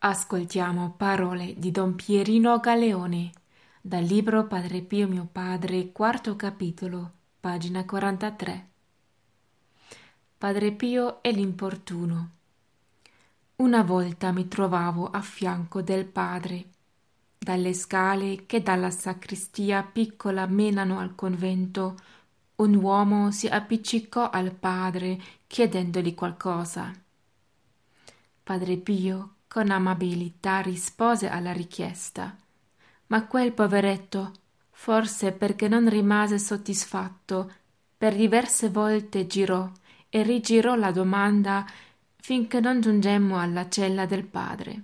Ascoltiamo parole di Don Pierino Galeone dal libro Padre Pio mio padre, quarto capitolo, pagina 43. Padre Pio e l'importuno. Una volta mi trovavo a fianco del padre. Dalle scale che dalla sacristia piccola menano al convento, un uomo si appiccicò al padre chiedendogli qualcosa. Padre Pio con amabilità rispose alla richiesta, ma quel poveretto, forse perché non rimase soddisfatto, per diverse volte girò e rigirò la domanda finché non giungemmo alla cella del padre.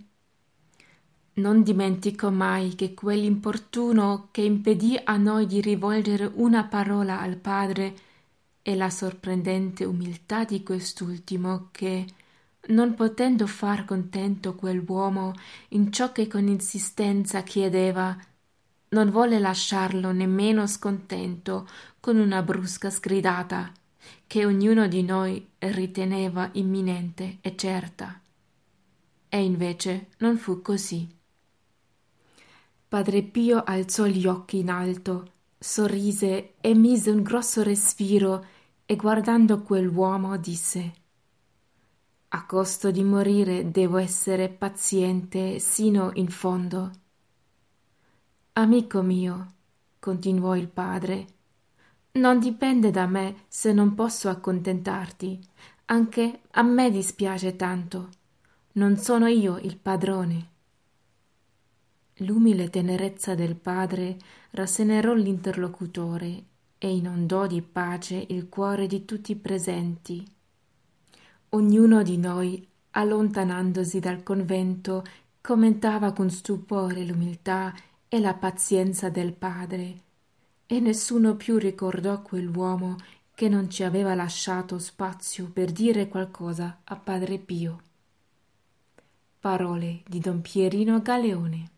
Non dimentico mai che quell'importuno che impedì a noi di rivolgere una parola al padre e la sorprendente umiltà di quest'ultimo che, non potendo far contento quell'uomo in ciò che con insistenza chiedeva, non volle lasciarlo nemmeno scontento con una brusca sgridata che ognuno di noi riteneva imminente e certa. E invece non fu così. Padre Pio alzò gli occhi in alto, sorrise e mise un grosso respiro e guardando quell'uomo disse a costo di morire devo essere paziente sino in fondo. Amico mio, continuò il padre, non dipende da me se non posso accontentarti, anche a me dispiace tanto. Non sono io il padrone. L'umile tenerezza del padre rassenerò l'interlocutore e inondò di pace il cuore di tutti i presenti ognuno di noi, allontanandosi dal convento, commentava con stupore l'umiltà e la pazienza del padre, e nessuno più ricordò quell'uomo che non ci aveva lasciato spazio per dire qualcosa a padre Pio. Parole di don Pierino Galeone.